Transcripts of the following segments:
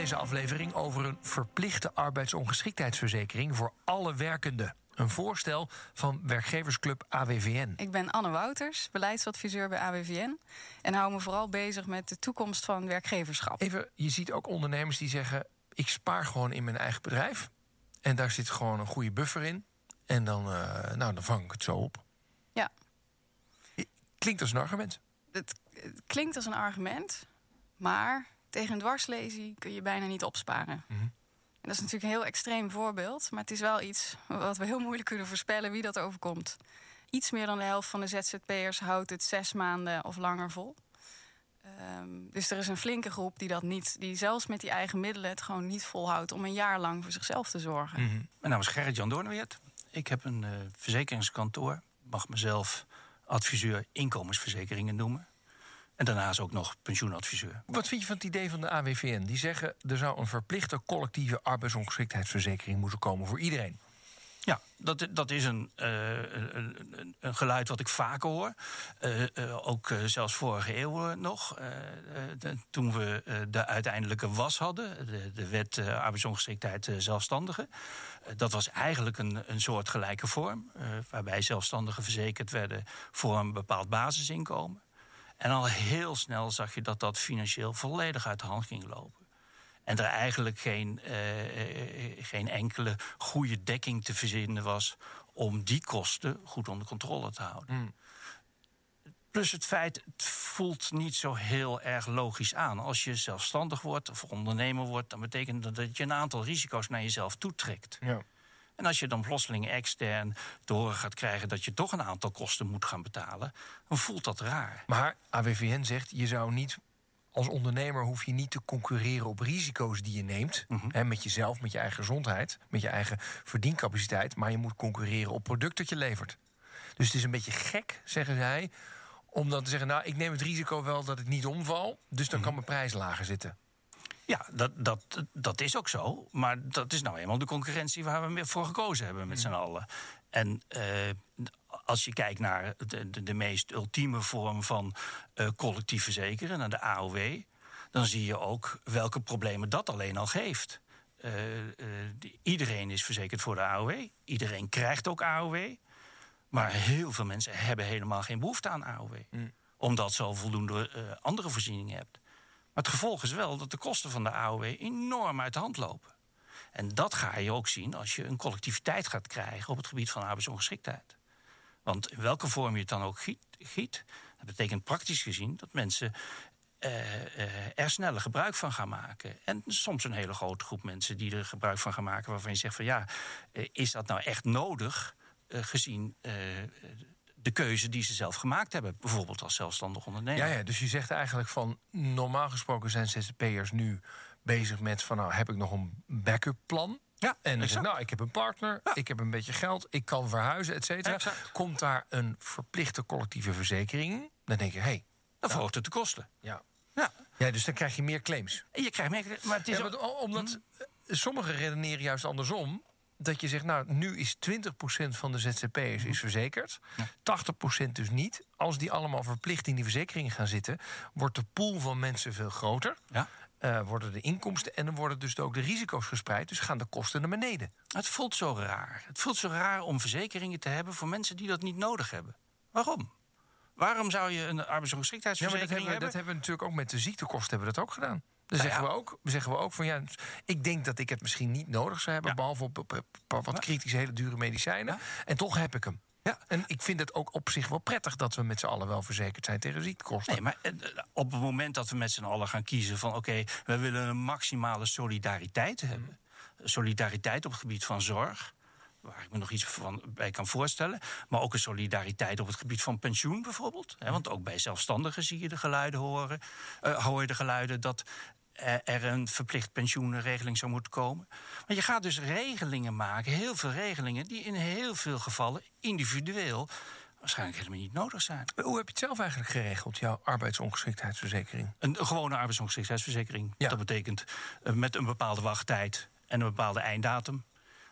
deze aflevering over een verplichte arbeidsongeschiktheidsverzekering voor alle werkenden. Een voorstel van werkgeversclub AWVN. Ik ben Anne Wouters, beleidsadviseur bij AWVN. En hou me vooral bezig met de toekomst van werkgeverschap. Even, je ziet ook ondernemers die zeggen: ik spaar gewoon in mijn eigen bedrijf. En daar zit gewoon een goede buffer in. En dan, uh, nou, dan vang ik het zo op. Ja. Klinkt als een argument. Het, het klinkt als een argument, maar tegen een dwarslesie kun je bijna niet opsparen. Mhm. En dat is natuurlijk een heel extreem voorbeeld, maar het is wel iets wat we heel moeilijk kunnen voorspellen wie dat overkomt. Iets meer dan de helft van de ZZP'ers houdt het zes maanden of langer vol. Ehm, dus er is een flinke groep die dat niet, die zelfs met die eigen middelen het gewoon niet volhoudt om een jaar lang voor zichzelf te zorgen. Mhm. Mijn naam is Gerrit-Jan Doornweert. Ik heb een uh, verzekeringskantoor. Mag mezelf adviseur inkomensverzekeringen noemen. En daarnaast ook nog pensioenadviseur. Wat vind je van het idee van de AWVN? Die zeggen er zou een verplichte collectieve arbeidsongeschiktheidsverzekering moeten komen voor iedereen. Ja, dat, dat is een, uh, een, een, geluid wat ik vaker hoor. Uh, uh, ook zelfs vorige eeuw nog. De, toen we de uiteindelijke was hadden, de, de wet arbeidsongeschiktheid zelfstandigen. dat was eigenlijk een, een soort gelijke vorm. waarbij zelfstandigen verzekerd werden voor een bepaald basisinkomen. En al heel snel zag je dat dat financieel volledig uit de hand ging lopen. En er eigenlijk geen, uh, geen enkele goede dekking te verzinnen was om die kosten goed onder controle te houden. Mm. Plus het feit, het voelt niet zo heel erg logisch aan. Als je zelfstandig wordt of ondernemer wordt, dan betekent dat dat je een aantal risico's naar jezelf toetrekt. Ja. En als je dan plotseling extern te horen gaat krijgen dat je toch een aantal kosten moet gaan betalen, dan voelt dat raar. Maar AWVN zegt, je zou niet als ondernemer hoef je niet te concurreren op risico's die je neemt. Mhm. Hè, met jezelf, met je eigen gezondheid, met je eigen verdiencapaciteit. Maar je moet concurreren op product dat je levert. Dus het is een beetje gek, zeggen zij, om dan te zeggen: Nou, ik neem het risico wel dat ik niet omval. Dus dan kan mijn prijs lager zitten. Ja, dat, dat, dat is ook zo. Maar dat is nou eenmaal de concurrentie waar we voor gekozen hebben met z'n allen. En uh, als je kijkt naar de, de, de meest ultieme vorm van uh, collectief verzekeren, naar de AOW, dan zie je ook welke problemen dat alleen al geeft. Uh, iedereen is verzekerd voor de AOW. Iedereen krijgt ook AOW. Maar heel veel mensen hebben helemaal geen behoefte aan AOW. Mm. Omdat ze al voldoende andere voorzieningen hebben. Maar het gevolg is wel dat de kosten van de AOW enorm uit de hand lopen. En dat ga je ook zien als je een collectiviteit gaat krijgen op het gebied van arbeidsongeschiktheid. Want in welke vorm je het dan ook giet, dat betekent praktisch gezien dat mensen uh, uh, er sneller gebruik van gaan maken. En soms een hele grote groep mensen die er gebruik van gaan maken, waarvan je zegt van ja, uh, is dat nou echt nodig gezien de keuze die ze zelf gemaakt hebben, bijvoorbeeld als zelfstandig ondernemer. Ja, ja, dus je zegt eigenlijk van normaal gesproken zijn ZZP'ers nu bezig met van nou heb ik nog een backup plan. Ja, en zeg nou, ik heb een partner, ja. ik heb een beetje geld, ik kan verhuizen, et cetera. Komt daar een verplichte collectieve verzekering? Dan denk je, hé. Hey, dan verhoogt het de kosten. Ja. Ja. ja, dus dan krijg je meer claims. Je krijgt meer claims. Maar het is ja. Omdat hm. sommigen redeneren juist andersom dat je zegt, nou, nu is 20% van de ZZP'ers is verzekerd. Ja. 80% dus niet. Als die allemaal verplicht in die verzekeringen gaan zitten... wordt de pool van mensen veel groter. Ja. Uh, worden de inkomsten en dan worden dus ook de risico's gespreid. Dus gaan de kosten naar beneden. Het voelt zo raar. Het voelt zo raar om verzekeringen te hebben... voor mensen die dat niet nodig hebben. Waarom? Waarom zou je een arbeidsongeschiktheidsverzekering ja, dat hebben? hebben? Dat hebben we natuurlijk ook met de ziektekosten hebben we dat ook gedaan. Dan Nou zeggen, ja. we ook, zeggen we ook van ja, ik denk dat ik het misschien niet nodig zou hebben, Ja. behalve op, op, op wat kritische, hele dure medicijnen. En toch heb ik hem. Ja. En ik vind het ook op zich wel prettig dat we met z'n allen wel verzekerd zijn tegen ziektekosten. Nee, maar eh, op het moment dat we met z'n allen gaan kiezen van oké, we willen een maximale solidariteit hebben. Solidariteit op het gebied van zorg. Waar ik me nog iets van bij kan voorstellen. Maar ook een solidariteit op het gebied van pensioen bijvoorbeeld. Want ook bij zelfstandigen zie je de geluiden horen. eh, hoor je de geluiden dat eh, er een verplicht pensioenregeling zou moeten komen. Maar je gaat dus regelingen maken, heel veel regelingen, die in heel veel gevallen individueel waarschijnlijk helemaal niet nodig zijn. Hoe heb je het zelf eigenlijk geregeld, jouw arbeidsongeschiktheidsverzekering? Een, een gewone arbeidsongeschiktheidsverzekering. Ja. Dat betekent eh, met een bepaalde wachttijd en een bepaalde einddatum.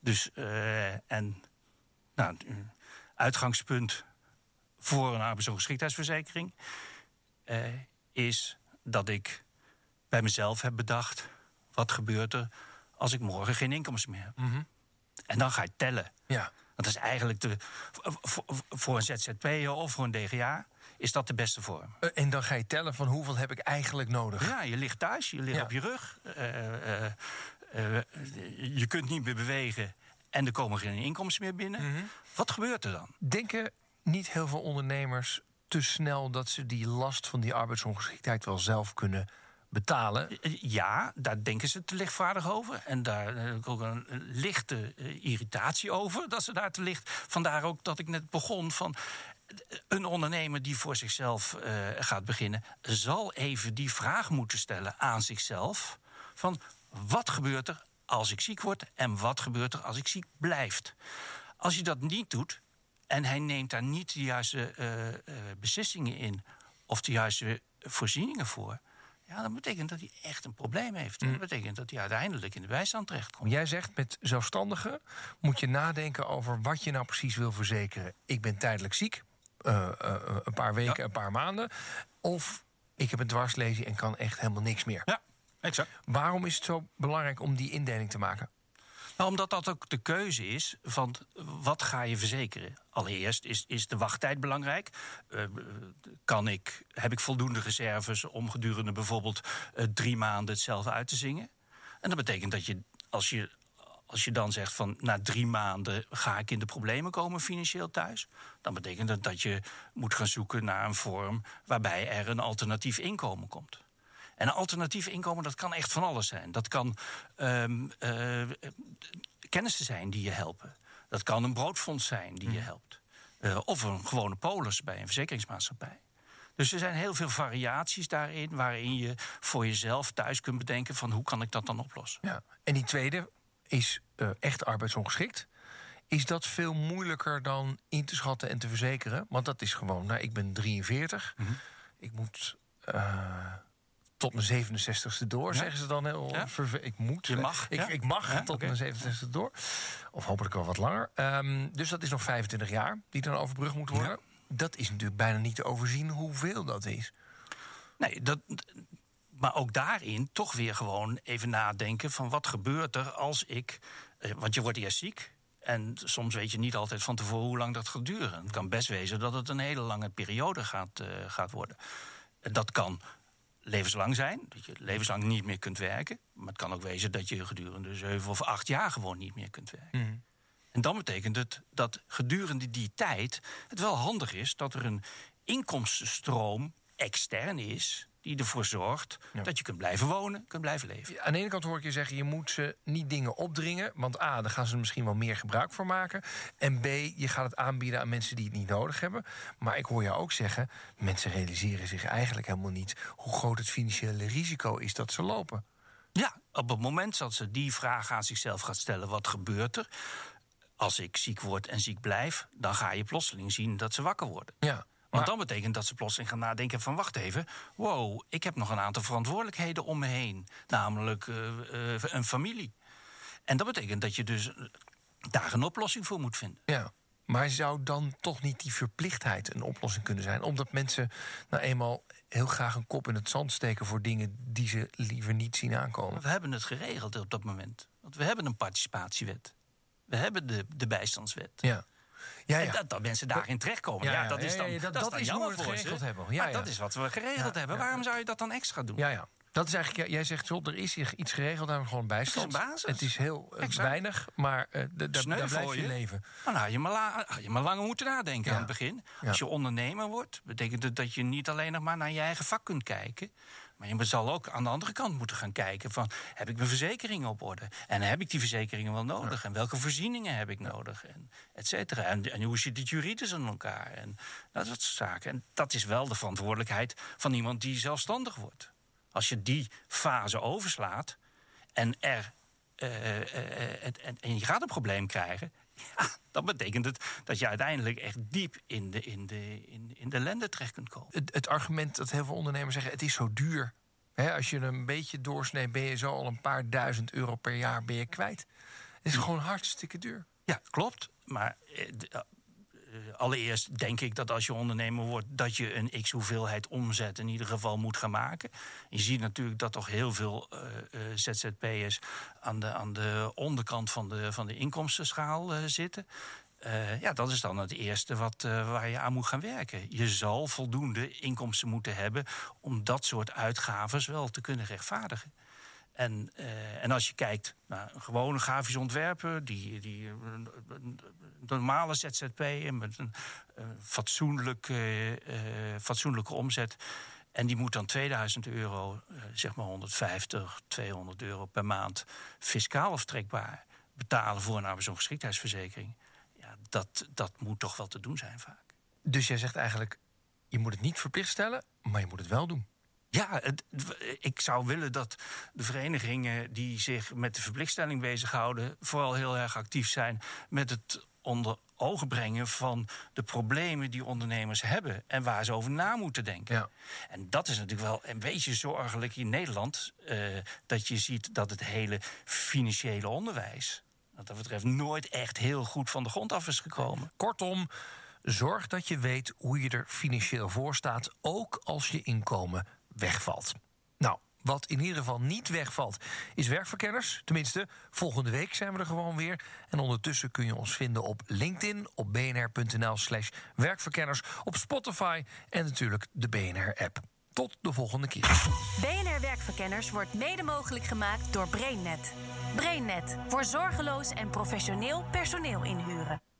Dus, eh, en nou, eh, uitgangspunt voor een arbeidsongeschiktheidsverzekering eh, is dat ik bij mezelf heb bedacht wat gebeurt er als ik morgen geen inkomsten meer heb? Mhm. En dan ga je tellen. Ja. Dat is eigenlijk de, voor, een ZZP'er of voor een DGA is dat de beste vorm. Eh, En dan ga je tellen van hoeveel heb ik eigenlijk nodig. Ja, je ligt thuis, je ligt Ja. op je rug. eh, eh, je kunt niet meer bewegen en er komen geen inkomsten meer binnen. Mhm. Wat gebeurt er dan? Denken niet heel veel ondernemers te snel dat ze die last van die arbeidsongeschiktheid wel zelf kunnen betalen? Eh, Ja, daar denken ze te lichtvaardig over. En daar heb ik ook een lichte eh, irritatie over dat ze daar te licht. Vandaar ook dat ik net begon van. eh, Een ondernemer die voor zichzelf eh, gaat beginnen, zal even die vraag moeten stellen aan zichzelf: van wat gebeurt er als ik ziek word en wat gebeurt er als ik ziek blijf? Als je dat niet doet en hij neemt daar niet de juiste eh, eh, beslissingen in of de juiste voorzieningen voor, ja, dan betekent dat hij echt een probleem heeft. Dat betekent dat hij uiteindelijk in de bijstand terechtkomt. Jij zegt met zelfstandigen moet je nadenken over wat je nou precies wil verzekeren. Ik ben tijdelijk ziek, eh, eh, een paar weken, Ja. een paar maanden. Of ik heb een dwarslesie en kan echt helemaal niks meer. Ja, exact. Waarom is het zo belangrijk om die indeling te maken? Nou, omdat dat ook de keuze is van wat ga je verzekeren. Allereerst is, is de wachttijd belangrijk. Eh, kan ik, heb ik voldoende reserves om gedurende bijvoorbeeld eh, drie maanden hetzelfde uit te zingen? En dat betekent dat je als je, als je dan zegt van na drie maanden ga ik in de problemen komen financieel thuis, dan betekent dat dat je moet gaan zoeken naar een vorm waarbij er een alternatief inkomen komt. En een alternatief inkomen, dat kan echt van alles zijn. Dat kan eh, kennissen zijn die je helpen. Dat kan een broodfonds zijn die je helpt. Eh, of een gewone polis bij een verzekeringsmaatschappij. Dus er zijn heel veel variaties daarin... waarin je voor jezelf thuis kunt bedenken... van hoe kan ik dat dan oplossen. Ja. En die tweede is eh, echt arbeidsongeschikt. Is dat veel moeilijker dan in te schatten en te verzekeren? Want dat is gewoon, nou, ik ben 43. Ik moet tot mijn 67ste door, Ja. zeggen ze dan heel Ja. Ik moet. Je mag, Ik, ja. ik mag tot oké. mijn 67ste door. Of hopelijk wel wat langer. Ehm, dus dat is nog 25 jaar die dan overbrugd moet worden. Dat is natuurlijk bijna niet te overzien hoeveel dat is. Nee, dat, maar ook daarin toch weer gewoon even nadenken van wat gebeurt er als ik... eh, Want je wordt eerst ziek en soms weet je niet altijd van tevoren hoe lang dat gaat duren. Het kan best wezen dat het een hele lange periode gaat, eh, gaat worden. En Dat kan levenslang zijn, dat je levenslang niet meer kunt werken. Maar het kan ook wezen dat je gedurende zeven of acht jaar gewoon niet meer kunt werken. En dan betekent het dat gedurende die tijd het wel handig is dat er een inkomstenstroom extern is. Die ervoor zorgt Ja. dat je kunt blijven wonen, kunt blijven leven. Aan de ene kant hoor ik je zeggen, je moet ze niet dingen opdringen. Want A, daar gaan ze er misschien wel meer gebruik van maken. En B, je gaat het aanbieden aan mensen die het niet nodig hebben. Maar ik hoor jou ook zeggen, mensen realiseren zich eigenlijk helemaal niet... hoe groot het financiële risico is dat ze lopen. Ja, op het moment dat ze die vraag aan zichzelf gaat stellen: wat gebeurt er? Als ik ziek word en ziek blijf, dan ga je plotseling zien dat ze wakker worden. Ja, Want dan betekent dat ze plotseling gaan nadenken van... wacht even, wow, ik heb nog een aantal verantwoordelijkheden om me heen. Namelijk eh, eh, een familie. En dat betekent dat je dus eh, daar een oplossing voor moet vinden. ja. Maar zou dan toch niet die verplichtheid een oplossing kunnen zijn? Omdat mensen nou eenmaal heel graag een kop in het zand steken... voor dingen die ze liever niet zien aankomen. We hebben het geregeld op dat moment. Want we hebben een participatiewet. We hebben de, de bijstandswet. Ja. Ja, En ja. dat, dat mensen daarin terechtkomen. Ja, dat is dan, ja, dat- dat, is dat jammer voor geregeld ze. hebben. Ja, maar dat is wat we geregeld hebben. Waarom zou je dat dan extra doen? Ja, ja. Dat is eigenlijk, jij zegt, er is hier iets geregeld, daar gewoon bijstand. Het is een basis. Het is heel eh, Exact. weinig, maar eh, d- d- Sneu daar blijf voor je je. leven. Nou, had je maar, la- je maar langer moeten nadenken aan het begin. Als je ondernemer wordt, betekent het dat je niet alleen nog maar naar je eigen vak kunt kijken. Maar je zal ook aan de andere kant moeten gaan kijken van... heb ik mijn verzekeringen op orde? En heb ik die verzekeringen wel nodig? En welke voorzieningen heb ik nodig? En et cetera. En, en hoe zit het juridisch in elkaar? En dat soort zaken. En dat is wel de verantwoordelijkheid van iemand die zelfstandig wordt. Als je die fase overslaat en er eh, eh, eh, en je gaat een probleem krijgen, ja, dan betekent het dat je uiteindelijk echt diep in de, in de, in, in de ellende terecht kunt komen. Het, het argument dat heel veel ondernemers zeggen, het is zo duur. Als je een beetje doorsneedt, ben je zo al een paar duizend euro per jaar ben je kwijt. Het is gewoon hartstikke duur. Ja, klopt. Maar eh, eh, allereerst denk ik dat als je ondernemer wordt, dat je een x hoeveelheid omzet in ieder geval moet gaan maken. Je ziet natuurlijk dat toch heel veel uh, ZZP'ers aan de, aan de onderkant van de, van de inkomstenschaal uh, zitten. Ja, dat is dan het eerste wat, waar je aan moet gaan werken. Je zal voldoende inkomsten moeten hebben om dat soort uitgaven wel te kunnen rechtvaardigen. En, uh, en als je kijkt naar een gewone grafisch ontwerper, die, die een normale ZZP met een fatsoenlijke, fatsoenlijke omzet. En die moet dan 2000 euro, zeg maar 150, 200 euro per maand fiscaal aftrekbaar betalen voor een arbeidsongeschiktheidsverzekering dat, dat moet toch wel te doen zijn vaak. Dus jij zegt eigenlijk, je moet het niet verplicht stellen, maar je moet het wel doen. Ja, het, ik zou willen dat de verenigingen die zich met de verplichtstelling bezighouden, vooral heel erg actief zijn met het onder ogen brengen van de problemen die ondernemers hebben en waar ze over na moeten denken. Ja. En dat is natuurlijk wel een beetje zorgelijk in Nederland, uh, dat je ziet dat het hele financiële onderwijs wat dat betreft nooit echt heel goed van de grond af is gekomen. Kortom, zorg dat je weet hoe je er financieel voor staat, ook als je inkomen wegvalt. Nou, wat in ieder geval niet wegvalt, is werkverkenners. Tenminste, volgende week zijn we er gewoon weer. En ondertussen kun je ons vinden op LinkedIn, op bnr.nl/slash werkverkenners, op Spotify en natuurlijk de BNR-app. Tot de volgende keer. BNR Werkverkenners wordt mede mogelijk gemaakt door BrainNet. BrainNet voor zorgeloos en professioneel personeel inhuren.